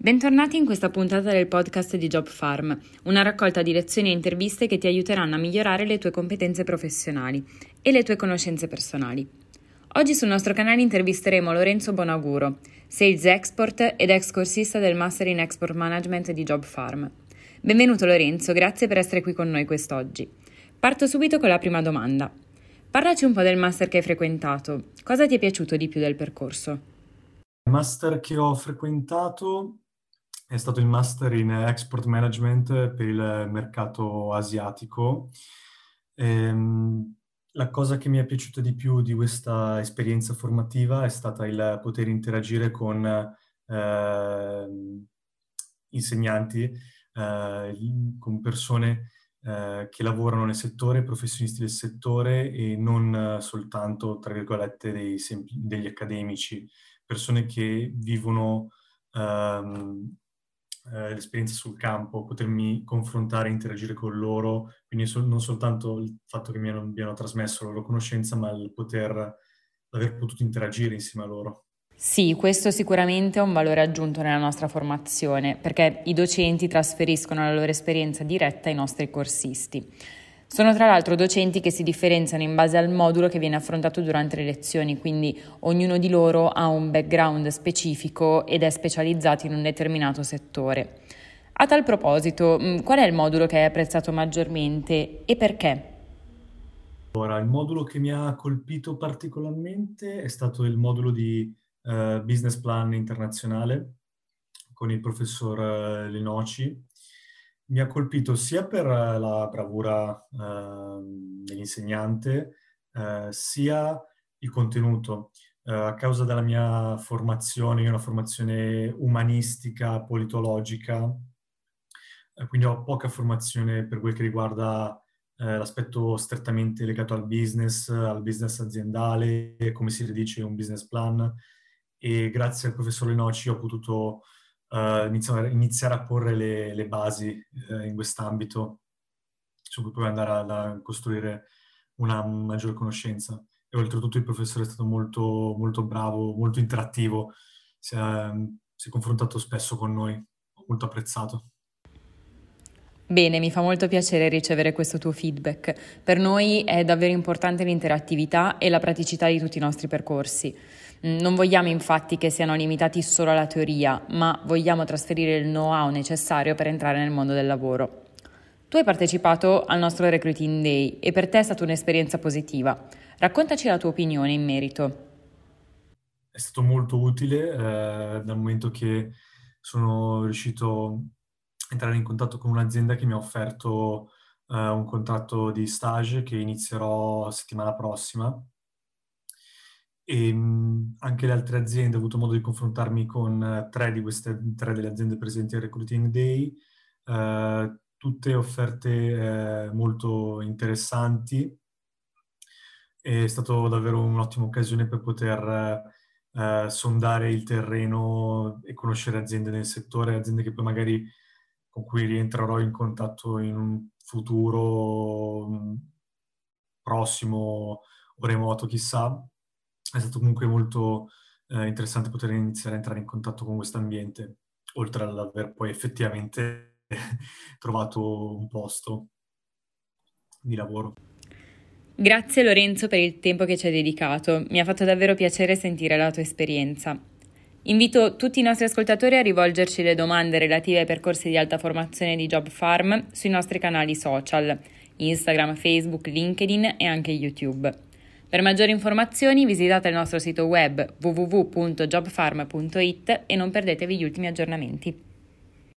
Bentornati in questa puntata del podcast di Job Farm, una raccolta di lezioni e interviste che ti aiuteranno a migliorare le tue competenze professionali e le tue conoscenze personali. Oggi sul nostro canale intervisteremo Lorenzo Bonaguro, Sales Export ed ex corsista del Master in Export Management di Job Farm. Benvenuto Lorenzo, grazie per essere qui con noi quest'oggi. Parto subito con la prima domanda. Parlaci un po' del master che hai frequentato. Cosa ti è piaciuto di più del percorso? Il master che ho frequentato è stato il master in export management per il mercato asiatico. Ehm, la cosa che mi è piaciuta di più di questa esperienza formativa è stata il poter interagire con eh, insegnanti, eh, con persone eh, che lavorano nel settore, professionisti del settore e non soltanto, tra virgolette, dei, degli accademici, persone che vivono ehm, eh, l'esperienza sul campo, potermi confrontare, interagire con loro, quindi so- non soltanto il fatto che mi abbiano, abbiano trasmesso la loro conoscenza, ma il poter aver potuto interagire insieme a loro. Sì, questo sicuramente è un valore aggiunto nella nostra formazione, perché i docenti trasferiscono la loro esperienza diretta ai nostri corsisti. Sono tra l'altro docenti che si differenziano in base al modulo che viene affrontato durante le lezioni, quindi ognuno di loro ha un background specifico ed è specializzato in un determinato settore. A tal proposito, mm, qual è il modulo che hai apprezzato maggiormente e perché? Allora, il modulo che mi ha colpito particolarmente è stato il modulo di uh, Business Plan internazionale con il professor uh, Lenoci mi ha colpito sia per la bravura eh, dell'insegnante, eh, sia il contenuto. Eh, a causa della mia formazione, io ho una formazione umanistica, politologica, eh, quindi ho poca formazione per quel che riguarda eh, l'aspetto strettamente legato al business, al business aziendale, come si dice un business plan. E grazie al professor Lenoci ho potuto uh, iniziare, iniziare, a porre le, le basi uh, in quest'ambito su cui poi andare a, a, costruire una maggiore conoscenza. E oltretutto il professore è stato molto, molto bravo, molto interattivo, si è, si è confrontato spesso con noi, molto apprezzato. Bene, mi fa molto piacere ricevere questo tuo feedback. Per noi è davvero importante l'interattività e la praticità di tutti i nostri percorsi. Mm, non vogliamo infatti che siano limitati solo alla teoria, ma vogliamo trasferire il know-how necessario per entrare nel mondo del lavoro. Tu hai partecipato al nostro Recruiting Day e per te è stata un'esperienza positiva. Raccontaci la tua opinione in merito. È stato molto utile eh, dal momento che sono riuscito entrare in contatto con un'azienda che mi ha offerto eh, un contratto di stage che inizierò settimana prossima e ehm, anche le altre aziende, ho avuto modo di confrontarmi con eh, tre di queste, tre delle aziende presenti al Recruiting Day, eh, tutte offerte molto interessanti. È stata davvero un'ottima occasione per poter sondare il terreno e conoscere aziende nel settore, aziende che poi magari con cui rientrerò in contatto in un futuro mm, prossimo o remoto, chissà è stato comunque molto eh, interessante poter iniziare a entrare in contatto con questo ambiente, oltre ad aver poi effettivamente trovato un posto di lavoro. Grazie Lorenzo per il tempo che ci hai dedicato, mi ha fatto davvero piacere sentire la tua esperienza. Invito tutti i nostri ascoltatori a rivolgerci le domande relative ai percorsi di alta formazione di Job Farm sui nostri canali social, Instagram, Facebook, LinkedIn e anche YouTube. Per maggiori informazioni visitate il nostro sito web www.jobfarm.it e non perdetevi gli ultimi aggiornamenti.